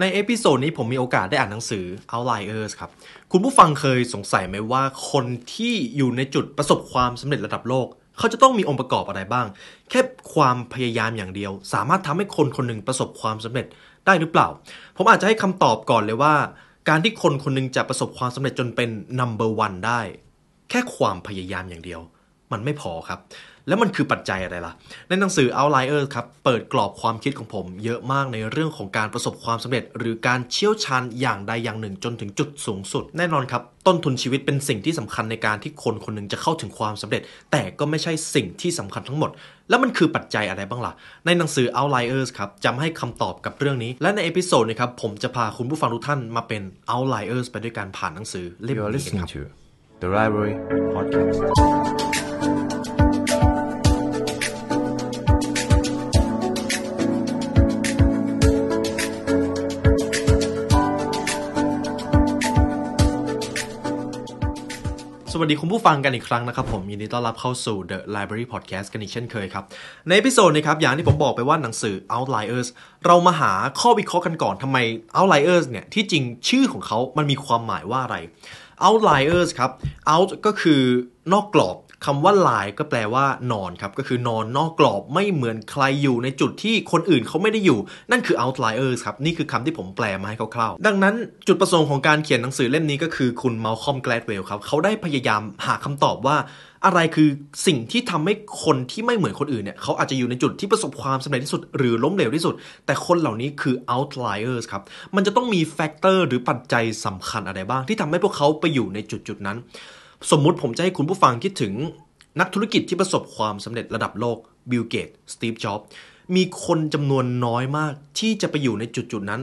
ใน episode นี้ผมมีโอกาสได้อ่านหนังสือ Outliers ครับ คุณผู้ฟังเคยสงสัยไหมว่าคนที่อยู่ในจุดประสบความสำเร็จระดับโลก เขาจะต้องมีองค์ประกอบอะไรบ้าง แค่ความพยายามอย่างเดียว สามารถทำให้คนคนหนึ่งประสบความสำเร็จได้หรือเปล่า ผมอาจจะให้คำตอบก่อนเลยว่า การที่คนคนหนึ่งจะประสบความสำเร็จจนเป็น number one ได้ แค่ความพยายามอย่างเดียว มันไม่พอครับ แล้วมันคือปัจจัยอะไรล่ะ ในหนังสือ Outliers ครับเปิดกรอบความคิดของผม เยอะมากในเรื่องของการประสบความสำเร็จ หรือการเชี่ยวชาญอย่างใดอย่างหนึ่งจนถึงจุดสูงสุด แน่นอนครับ ต้นทุนชีวิตเป็นสิ่งที่สำคัญในการที่คนคนหนึ่งจะเข้าถึงความสำเร็จ แต่ก็ไม่ใช่สิ่งที่สำคัญทั้งหมด แล้วมันคือปัจจัยอะไรบ้างล่ะ ในหนังสือ Outliers ครับจะให้คำตอบกับเรื่องนี้ และใน episode นี้ครับผมจะพาคุณผู้ฟังทุกท่านมาเป็น Outliers ไปด้วยการผ่านหนังสือเล่มนี้ครับ the Library Podcast. สวัสดีคุณผู้ฟังกันอีกครั้งนะครับผมยินดีต้อนรับเข้าสู่ The Library Podcast กันอีกเช่นเคยครับ ในพิโซดนี้ครับ อย่างที่ผมบอกไปว่าหนังสือ Outliers เรามาหาข้อวิเคราะห์กันก่อนทำไม Outliers เนี่ย ที่จริงชื่อของเขามันมีความหมายว่าอะไร Outliers ครับ out ก็คือนอกกรอบ คำว่า lie ก็แปลว่านอนครับ ก็คือนอนนอกกรอบไม่เหมือนใครอยู่ในจุดที่คนอื่นเขาไม่ได้อยู่ นั่นคือ outliers ครับ นี่คือคำที่ผมแปลมาให้คร่าวๆ ดังนั้นจุดประสงค์ของการเขียนหนังสือเล่มนี้ก็คือคุณ Malcolm Gladwell ครับ เขาได้พยายามหาคำตอบว่าอะไรคือสิ่งที่ทำให้คนที่ไม่เหมือนคนอื่นเนี่ยเขาอาจจะอยู่ในจุดที่ประสบความสำเร็จที่สุด หรือล้มเหลวที่สุด แต่คนเหล่านี้คือ outliers ครับ มันจะต้องมี factor หรือปัจจัยสำคัญอะไรบ้างที่ทำให้พวกเขาไปอยู่ในจุดจุดนั้น สมมุติผมจะให้คุณผู้ฟังคิดถึงนักธุรกิจที่ประสบความสำเร็จระดับโลกบิลเกตส์ สตีฟจ็อบส์มีคนจำนวนน้อยมากที่จะไปอยู่ในจุดๆนั้น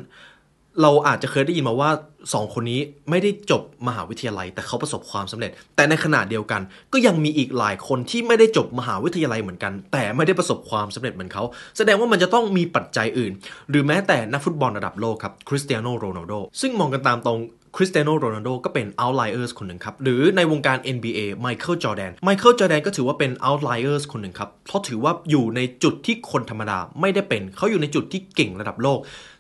เราอาจจะเคยได้ยินมาว่าสองคนนี้ไม่ได้จบมหาวิทยาลัย แต่เขาประสบความสำเร็จ แต่ในขณะเดียวกัน ก็ยังมีอีกหลายคนที่ไม่ได้จบมหาวิทยาลัยเหมือนกัน แต่ไม่ได้ประสบความสำเร็จเหมือนเขา แสดงว่ามันจะต้องมีปัจจัยอื่น หรือแม้แต่นักฟุตบอลระดับโลกครับคริสเตียโนโรนัลโดซึ่งมองกันตามตรง คริสเตียโนโรนัลโดก็เป็น outliers คนหนึ่งครับ หรือในวงการ NBA ไมเคิลจอแดนไมเคิลจอแดนก็ถือว่าเป็น outliers คนหนึ่งครับ เพราะถือว่าอยู่ในจุดที่คนธรรมดาไม่ได้เป็น เขาอยู่ในจุดที่เก่งระดับโลก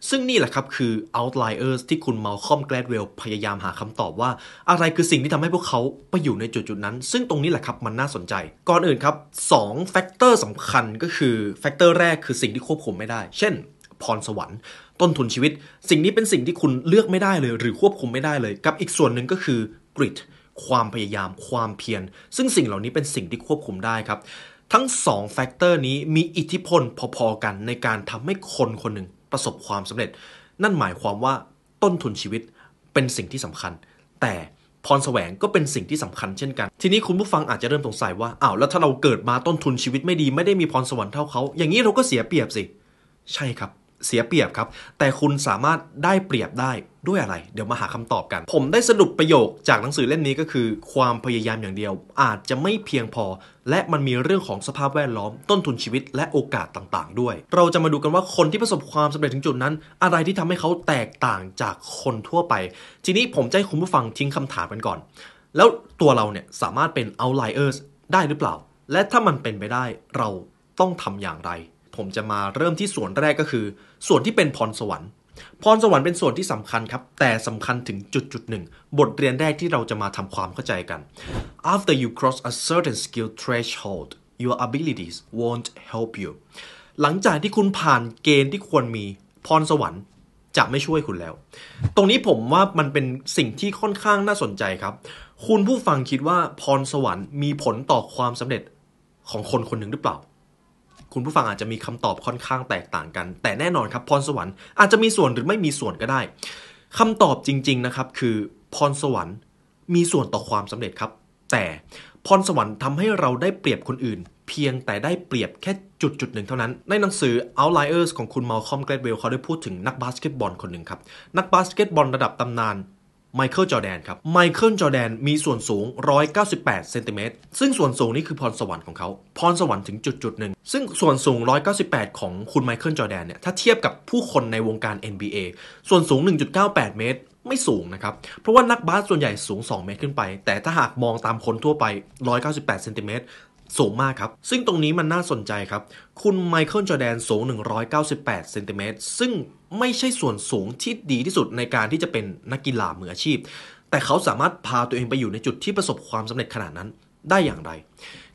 ซึ่งนี่แหละครับคือ outliers ที่คุณ Malcolm Gladwell พยายามหาคำตอบว่า อะไรคือสิ่งที่ทำให้พวกเขาไปอยู่ในจุดจุดๆนั้น ซึ่งตรงนี้แหละครับมันน่าสนใจ ก่อนอื่นครับ2 factor สำคัญก็คือ factor แรกคือสิ่งที่ควบคุมไม่ได้ เช่น พรสวรรค์ ต้นทุนชีวิต สิ่งนี้เป็นสิ่งที่คุณเลือกไม่ได้เลย หรือควบคุมไม่ได้เลย กับอีกส่วนหนึ่งก็คือ grit ความพยายาม ความเพียรซึ่งสิ่งเหล่านี้เป็นสิ่งที่ควบคุมได้ครับ ทั้ง2 factor นี้มีอิทธิพลพอๆกันในการทำให้คนคนหนึ่งประสบความสำเร็จ นั่นหมายความว่าต้นทุนชีวิตเป็นสิ่งที่สำคัญ แต่พรแสวงก็เป็นสิ่งที่สำคัญเช่นกัน ทีนี้คุณผู้ฟังอาจจะเริ่มสงสัยว่า อ้าว แล้วถ้าเราเกิดมาต้นทุนชีวิตไม่ดี ไม่ได้มีพรสวรรค์เท่าเขา อย่างนี้เราก็เสียเปรียบสิ ใช่ครับ เสียเปรียบครับ แต่คุณสามารถได้เปรียบได้ด้วยอะไร เดี๋ยวมาหาคำตอบกัน ผมได้สรุปประโยคจากหนังสือเล่มนี้ก็คือ ความพยายามอย่างเดียวอาจจะไม่เพียงพอ และมันมีเรื่องของสภาพแวดล้อม ต้นทุนชีวิตและโอกาสต่างๆ ด้วย เราจะมาดูกันว่าคนที่ประสบความสำเร็จถึงจุดนั้น อะไรที่ทำให้เขาแตกต่างจากคนทั่วไป ทีนี้ผมจะให้คุณผู้ฟังทิ้งคำถามกันก่อน แล้วตัวเราเนี่ยสามารถเป็น outliers ได้หรือเปล่า และถ้ามันเป็นไปได้เราต้องทำอย่างไร ผมจะมาเริ่มที่ส่วนแรกก็คือ ส่วนที่เป็นพรสวรรค์ พรสวรรค์เป็นส่วนที่สำคัญครับ แต่สำคัญถึงจุดจุดหนึ่ง บทเรียนแรกที่เราจะมาทำความเข้าใจกัน after you cross a certain skill threshold your abilities won't help you หลังจากที่คุณผ่านเกณฑ์ที่ควรมีพรสวรรค์จะไม่ช่วยคุณแล้ว ตรงนี้ผมว่ามันเป็นสิ่งที่ค่อนข้างน่าสนใจครับ คุณผู้ฟังคิดว่าพรสวรรค์มีผลต่อความสำเร็จของคนคนหนึ่งหรือเปล่า คุณผู้ฟังอาจจะมีคำตอบค่อนข้างแตกต่างกัน แต่แน่นอนครับพรสวรรค์อาจจะมีส่วนหรือไม่มีส่วนก็ได้คำตอบจริง ๆนะครับ คือพรสวรรค์มีส่วนต่อความสำเร็จครับ แต่พรสวรรค์ทำให้เราได้เปรียบคนอื่น เพียงแต่ได้เปรียบแค่จุดจุดหนึ่งเท่านั้น ในหนังสือ Outliers ของคุณ Malcolm Gladwell เขาได้พูดถึงนักบาสเกตบอลคนหนึ่งครับ นักบาสเกตบอลระดับตำนาน ไมเคิลจอแดนครับไมเคิลจอแดนมีส่วนสูง 198 เซนติเมตรซึ่งส่วนสูงนี่คือพรสวรรค์ของเขา พรสวรรค์ถึงจุดจุดหนึ่งซึ่งส่วนสูง 198 ของคุณไมเคิลจอแดนเนี่ยถ้าเทียบกับผู้คนในวงการ NBA ส่วนสูง 1.98 เมตรไม่สูงนะครับ เพราะว่านักบาสส่วนใหญ่สูง 2 เมตรขึ้นไป แต่ถ้าหากมองตามคนทั่วไป 198 เซนติเมตรสูงมากครับ ซึ่งตรงนี้มันน่าสนใจครับ คุณไมเคิลจอแดนสูง 198 เซนติเมตรซึ่ง ไม่ใช่ส่วนสูงที่ดีที่สุดในการที่จะเป็นนักกีฬามืออาชีพ แต่เขาสามารถพาตัวเองไปอยู่ในจุดที่ประสบความสำเร็จขนาดนั้นได้อย่างไร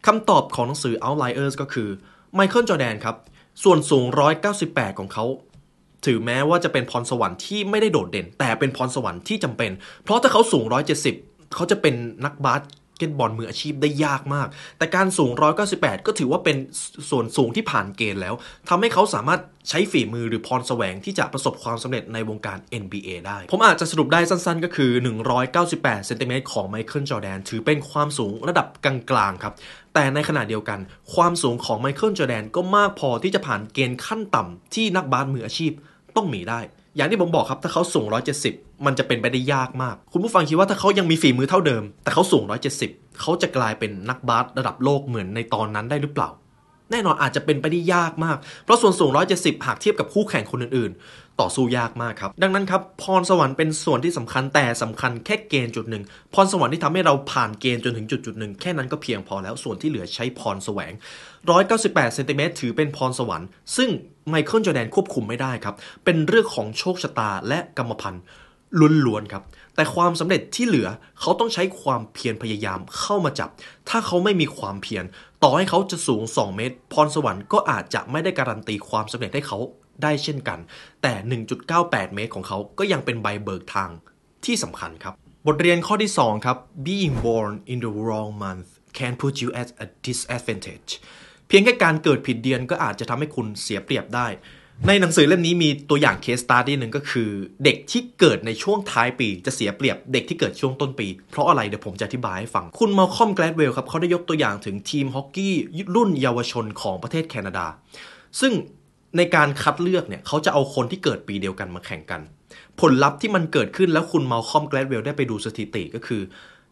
คำตอบของหนังสือ Outliers ก็คือไมเคิลจอแดนครับ ส่วนสูง 198 ของเขา ถือแม้ว่าจะเป็นพรสวรรค์ที่ไม่ได้โดดเด่น แต่เป็นพรสวรรค์ที่จำเป็น เพราะถ้าเขาสูง 170 เขาจะเป็นนักบาส เกตบอลมืออาชีพได้ยากมาก แต่การสูง 198 ก็ถือว่าเป็นส่วนสูงที่ผ่านเกณฑ์แล้วทำให้เขาสามารถใช้ฝีมือหรือพรแสวงที่จะประสบความสำเร็จในวงการ NBA ได้ ผมอาจจะสรุปได้สั้นๆ ก็คือ 198 เซนติเมตรของไมเคิลจอแดนถือเป็นความสูงระดับกลางๆ ครับ แต่ในขณะเดียวกัน ความสูงของไมเคิลจอแดนก็มากพอที่จะผ่านเกณฑ์ขั้นต่ำที่นักบาสมืออาชีพต้องมีได้ อย่างที่ผมบอกครับถ้าเขาสูง 170 มันจะเป็นไปได้ยากมาก คุณผู้ฟังคิดว่าถ้าเขายังมีฝีมือเท่าเดิม แต่เขาสูง 170 เขาจะกลายเป็นนักบาสระดับโลกเหมือนในตอนนั้นได้หรือเปล่า แน่นอนอาจจะเป็นไปได้ยากมาก เพราะส่วนสูง 170 หากเทียบกับคู่แข่งคนอื่นๆ ต่อสู้ยากมากครับ ดังนั้นครับพรสวรรค์เป็นส่วนที่สำคัญแต่สำคัญแค่เกณฑ์จุดหนึ่งพรสวรรค์ที่ทำให้เราผ่านเกณฑ์จนถึงจุดจุดหนึ่งแค่นั้นก็เพียงพอแล้วส่วนที่เหลือใช้พรแสวง 198เซนติเมตรถือเป็นพรสวรรค์ ซึ่งไมเคิลจอแดนควบคุมไม่ได้ครับ เป็นเรื่องของโชคชะตาและกรรมพันธุ์ล้วนๆครับ แต่ความสำเร็จที่เหลือเขาต้องใช้ความเพียรพยายามเข้ามาจับ ถ้าเขาไม่มีความเพียรต่อให้เขาจะสูง 2 เมตร พรสวรรค์ก็อาจจะไม่ได้การันตีความสำเร็จให้เขา ได้เช่นกัน แต่ 1.98 เมตรของเขาก็ยังเป็นใบเบิกทางที่สำคัญครับ บทเรียนข้อที่ 2 ครับ being born in the wrong month can put you at a disadvantage เพียงแค่การเกิดผิดเดือนก็อาจจะทำให้คุณเสียเปรียบได้ ในหนังสือเล่มนี้มีตัวอย่าง case study หนึ่งก็คือ เด็กที่เกิดในช่วงท้ายปี จะเสียเปรียบเด็กที่เกิดช่วงต้นปี เพราะอะไรเดี๋ยวผมจะอธิบายให้ฟัง คุณ Malcolm Gladwell ครับเขาได้ยกตัวอย่างถึงทีมฮอกกี้รุ่นเยาวชนของประเทศแคนาดา ซึ่ง ในการคัดเลือกเนี่ยเขาจะเอาคนที่เกิดปีเดียวกันมาแข่งกัน ผลลัพธ์ที่มันเกิดขึ้นแล้วคุณมาคอมแกลดเวลได้ไปดูสถิติก็คือ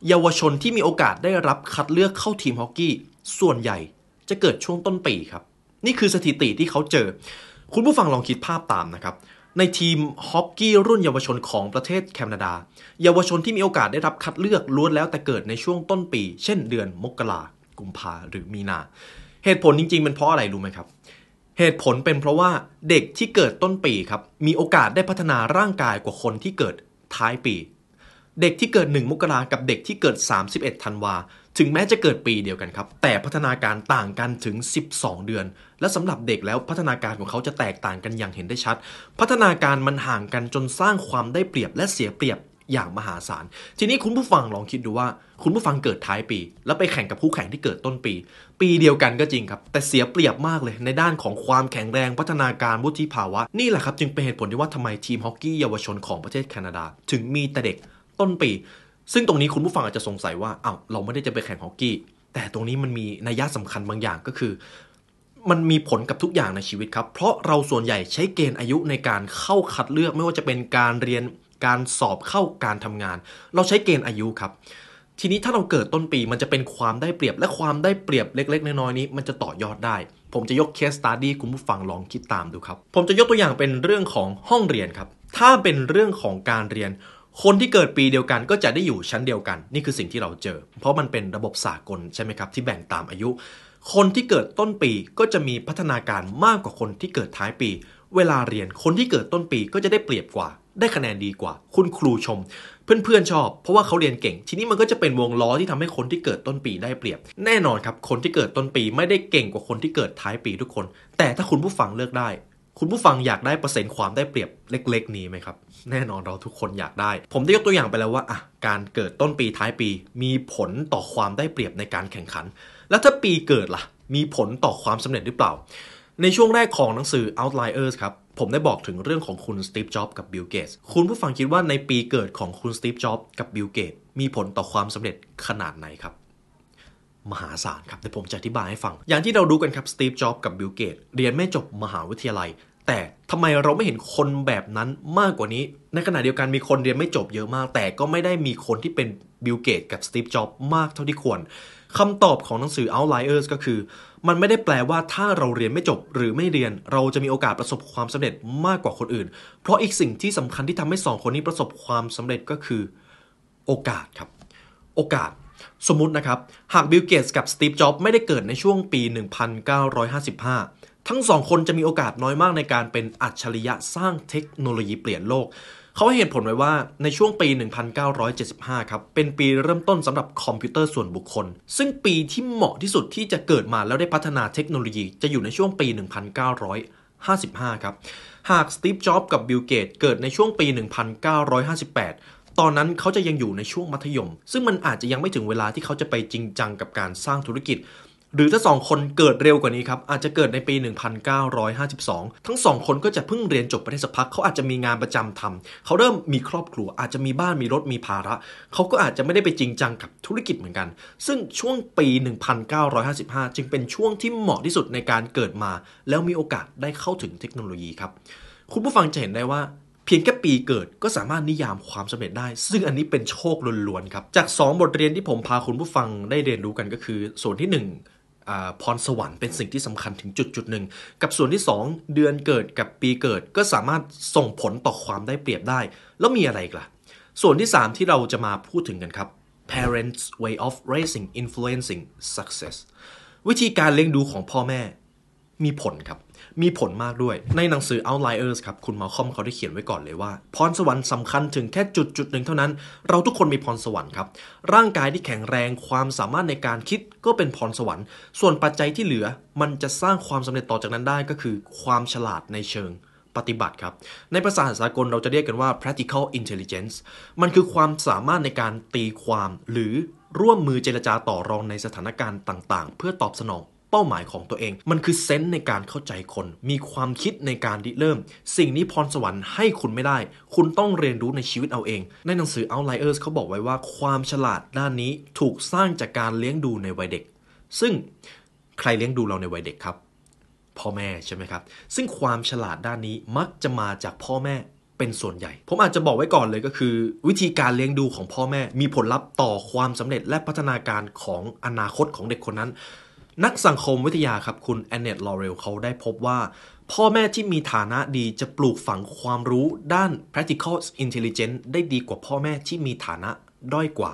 เยาวชนที่มีโอกาสได้รับคัดเลือกเข้าทีมฮอกกี้ ส่วนใหญ่จะเกิดช่วงต้นปีครับ นี่คือสถิติที่เขาเจอ คุณผู้ฟังลองคิดภาพตามนะครับ ในทีมฮอกกี้รุ่นเยาวชนของประเทศแคนาดา เยาวชนที่มีโอกาสได้รับคัดเลือกล้วนแล้วแต่เกิดในช่วงต้นปี เช่น เดือนมกรากุมภาหรือมีนา เหตุผลจริงๆเป็นเพราะอะไรรู้ไหมครับ เหตุผลเป็นเพราะว่าเด็กที่เกิดต้นปีครับมีโอกาสได้พัฒนาร่างกายกว่าคนที่เกิดท้ายปี เด็กที่เกิด 1 มกรากับเด็กที่เกิด 31ธันวาถึงแม้จะเกิดปีเดียวกันครับ แต่พัฒนาการต่างกันถึง 12 เดือน และสำหรับเด็กแล้วพัฒนาการของเขาจะแตกต่างกันอย่างเห็นได้ชัด พัฒนาการมันห่างกันจนสร้างความได้เปรียบและเสียเปรียบ อย่างมหาศาล ทีนี้คุณผู้ฟังลองคิดดูว่า คุณผู้ฟังเกิดท้ายปี แล้วไปแข่งกับผู้แข่งที่เกิดต้นปี ปีเดียวกันก็จริงครับ แต่เสียเปรียบมากเลยในด้านของความแข็งแรงพัฒนาการวุฒิภาวะ นี่แหละครับจึงเป็นเหตุผลที่ว่าทำไมทีมฮอกกี้เยาวชนของประเทศแคนาดา ถึงมีแต่เด็กต้นปี ซึ่งตรงนี้คุณผู้ฟังอาจจะสงสัยว่าอ้าวเราไม่ได้จะไปแข่งฮอกกี้ แต่ตรงนี้มันมีนัยยะสำคัญบางอย่างก็คือมันมีผลกับทุกอย่างในชีวิตครับ เพราะเราส่วนใหญ่ใช้เกณฑ์อายุในการเข้าคัดเลือกไม่ว่าจะเป็นการเรียน การสอบเข้าการทำงาน เราใช้เกณฑ์อายุครับ ทีนี้ถ้าเราเกิดต้นปีมันจะเป็นความได้เปรียบและความได้เปรียบเล็ก ๆ น้อยๆนี้ มันจะต่อยอดได้ ผมจะยกเคสตัดดี้คุณผู้ฟังลองคิดตามดูครับ ผมจะยกตัวอย่างเป็นเรื่องของห้องเรียนครับ ถ้าเป็นเรื่องของการเรียนคนที่เกิดปีเดียวกันก็จะได้อยู่ชั้นเดียวกัน นี่คือสิ่งที่เราเจอ เพราะมันเป็นระบบสากลใช่ไหมครับ ที่แบ่งตามอายุ คนที่เกิดต้นปีก็จะมีพัฒนาการมากกว่าคนที่เกิดท้ายปี เวลาเรียนคนที่เกิดต้นปีก็จะได้เปรียบกว่า ได้คะแนนดีกว่า คุณครูชม เพื่อนๆชอบ เพราะว่าเขาเรียนเก่ง ทีนี้มันก็จะเป็นวงล้อที่ทำให้คนที่เกิดต้นปีได้เปรียบ แน่นอนครับคนที่เกิดต้นปีไม่ได้เก่งกว่าคนที่เกิดท้ายปีทุกคน แต่ถ้าคุณผู้ฟังเลือกได้ คุณผู้ฟังอยากได้เปอร์เซ็นต์ความได้เปรียบเล็ก ๆ นี้ไหมครับ แน่นอนเราทุกคนอยากได้ ผมได้ยกตัวอย่างไปแล้วว่าอะการเกิดต้นปีท้ายปี มีผลต่อความได้เปรียบในการแข่งขัน แล้วถ้าปีเกิดล่ะ มีผลต่อความสำเร็จหรือเปล่า ในช่วงแรกของหนังสือ Outliers ครับ ผมได้บอกถึงเรื่องของคุณสตีฟจ็อบส์กับบิลเกตส์คุณผู้ฟังคิดว่าในปีเกิดของคุณสตีฟจ็อบส์กับบิลเกตส์มีผลต่อความสำเร็จขนาดไหนครับมหาศาลครับเดี๋ยวผมจะอธิบายให้ฟัง อย่างที่เราดูกันครับสตีฟจ็อบส์กับบิลเกตส์เรียนไม่จบมหาวิทยาลัย แต่ทำไมเราไม่เห็นคนแบบนั้นมากกว่านี้ ในขณะเดียวกันมีคนเรียนไม่จบเยอะมาก แต่ก็ไม่ได้มีคนที่เป็นบิลเกตส์กับสตีฟจ็อบส์มากเท่าที่ควรคำตอบของหนังสือ Outliers ก็คือ มันไม่ได้แปลว่าถ้าเราเรียนไม่จบหรือไม่เรียน เราจะมีโอกาสประสบความสำเร็จมากกว่าคนอื่น เพราะอีกสิ่งที่สำคัญที่ทำให้สองคนนี้ประสบความสำเร็จก็คือโอกาสครับ โอกาสสมมุตินะครับ หากบิลเกตส์กับสตีฟจ็อบส์ไม่ได้เกิดในช่วงปี 1955 ทั้งสองคนจะมีโอกาสน้อยมากในการเป็นอัจฉริยะสร้างเทคโนโลยีเปลี่ยนโลก เขาให้เหตุผลไว้ว่าในช่วงปี 1975 ครับ เป็นปีเริ่มต้นสำหรับคอมพิวเตอร์ส่วนบุคคล ซึ่งปีที่เหมาะที่สุดที่จะเกิดมาแล้วได้พัฒนาเทคโนโลยีจะอยู่ในช่วงปี 1955 ครับ หากสตีฟ จ็อบส์กับบิล เกตเกิดในช่วงปี 1958ตอนนั้นเขาจะยังอยู่ในช่วงมัธยม ซึ่งมันอาจจะยังไม่ถึงเวลาที่เขาจะไปจริงจังกับการสร้างธุรกิจ หรือถ้าสองคนเกิดเร็วกว่านี้ครับ อาจจะเกิดในปี 1952 ทั้งสองคนก็จะเพิ่งเรียนจบไปได้สักพัก เขาอาจจะมีงานประจำทำเขาเริ่มมีครอบครัว อาจจะมีบ้านมีรถมีภาระ เขาก็อาจจะไม่ได้ไปจริงจังกับธุรกิจเหมือนกัน ซึ่งช่วงปี 1955 จึงเป็นช่วงที่เหมาะที่สุดในการเกิดมา แล้วมีโอกาสได้เข้าถึงเทคโนโลยีครับ คุณผู้ฟังจะเห็นได้ว่าเพียงแค่ปีเกิดก็สามารถนิยามความสำเร็จได้ ซึ่งอันนี้เป็นโชคล้วนๆครับ จาก 2 บทเรียนที่ผมพาคุณผู้ฟังได้เรียนรู้กันก็คือ ส่วนที่1อ่า พรสวรรค์เป็นสิ่งที่สำคัญถึงจุดจุดหนึ่ง กับส่วนที่ 2 เดือนเกิดกับปีเกิดก็สามารถส่งผลต่อความได้เปรียบได้ แล้วมีอะไรกล่ะ ส่วนที่ 3 ที่เราจะมาพูดถึงกันครับ parents way of raising influencing success วิธีการเลี้ยงดูของพ่อแม่ มีผลครับ มีผลมากด้วย ในหนังสือ Outliers ครับ คุณมาคอมเขาได้เขียนไว้ก่อนเลยว่า พรสวรรค์สำคัญถึงแค่จุดจุดหนึ่งเท่านั้น เราทุกคนมีพรสวรรค์ครับ ร่างกายที่แข็งแรง ความสามารถในการคิดก็เป็นพรสวรรค์ ส่วนปัจจัยที่เหลือ มันจะสร้างความสำเร็จต่อจากนั้นได้ก็คือ ความฉลาดในเชิงปฏิบัติครับ ในภาษาสากลเราจะเรียกกันว่า practical intelligence มันคือความสามารถในการตีความ หรือร่วมมือเจรจาต่อรองในสถานการณ์ต่าง ๆ เพื่อตอบสนอง เป้าหมายของตัวเอง มันคือเซนส์ในการเข้าใจคน มีความคิดในการริเริ่ม สิ่งนี้พรสวรรค์ให้คุณไม่ได้ คุณต้องเรียนรู้ในชีวิตเอาเอง ในหนังสือ Outliers เขาบอกไว้ว่าความฉลาดด้านนี้ถูกสร้างจากการเลี้ยงดูในวัยเด็ก ซึ่งใครเลี้ยงดูเราในวัยเด็กครับ พ่อแม่ใช่ไหมครับ ซึ่งความฉลาดด้านนี้มักจะมาจากพ่อแม่เป็นส่วนใหญ่ ผมอาจจะบอกไว้ก่อนเลยก็คือ วิธีการเลี้ยงดูของพ่อแม่ มีผลลัพธ์ต่อความสำเร็จและพัฒนาการของอนาคตของเด็กคนนั้น นักสังคมวิทยาครับคุณแอนเนตลอเรลเขาได้พบว่า พ่อแม่ที่มีฐานะดีจะปลูกฝังความรู้ด้าน practical intelligence ได้ดีกว่าพ่อแม่ที่มีฐานะด้อยกว่า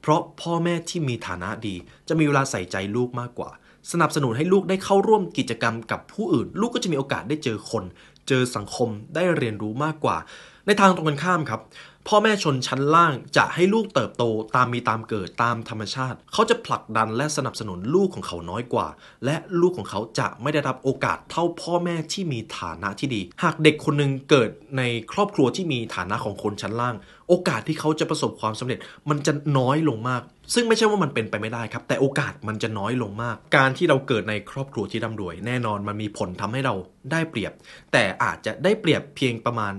เพราะพ่อแม่ที่มีฐานะดี จะมีเวลาใส่ใจลูกมากกว่า สนับสนุนให้ลูกได้เข้าร่วมกิจกรรมกับผู้อื่น ลูกก็จะมีโอกาสได้เจอคน เจอสังคมได้เรียนรู้มากกว่า ในทางตรงกันข้ามครับ พ่อแม่ชนชั้นล่างจะให้ลูกเติบโตตามมีตามเกิดตามธรรมชาติ เขาจะผลักดันและสนับสนุนลูกของเขาน้อยกว่า และลูกของเขาจะไม่ได้รับโอกาสเท่าพ่อแม่ที่มีฐานะที่ดี หากเด็กคนหนึ่งเกิดในครอบครัวที่มีฐานะของคนชั้นล่าง โอกาสที่เขาจะประสบความสำเร็จมันจะน้อยลงมาก ซึ่งไม่ใช่ว่ามันเป็นไปไม่ได้ครับ แต่โอกาสมันจะน้อยลงมาก การที่เราเกิดในครอบครัวที่ร่ำรวย แน่นอนมันมีผลทำให้เราได้เปรียบ แต่อาจจะได้เปรียบเพียงประมาณ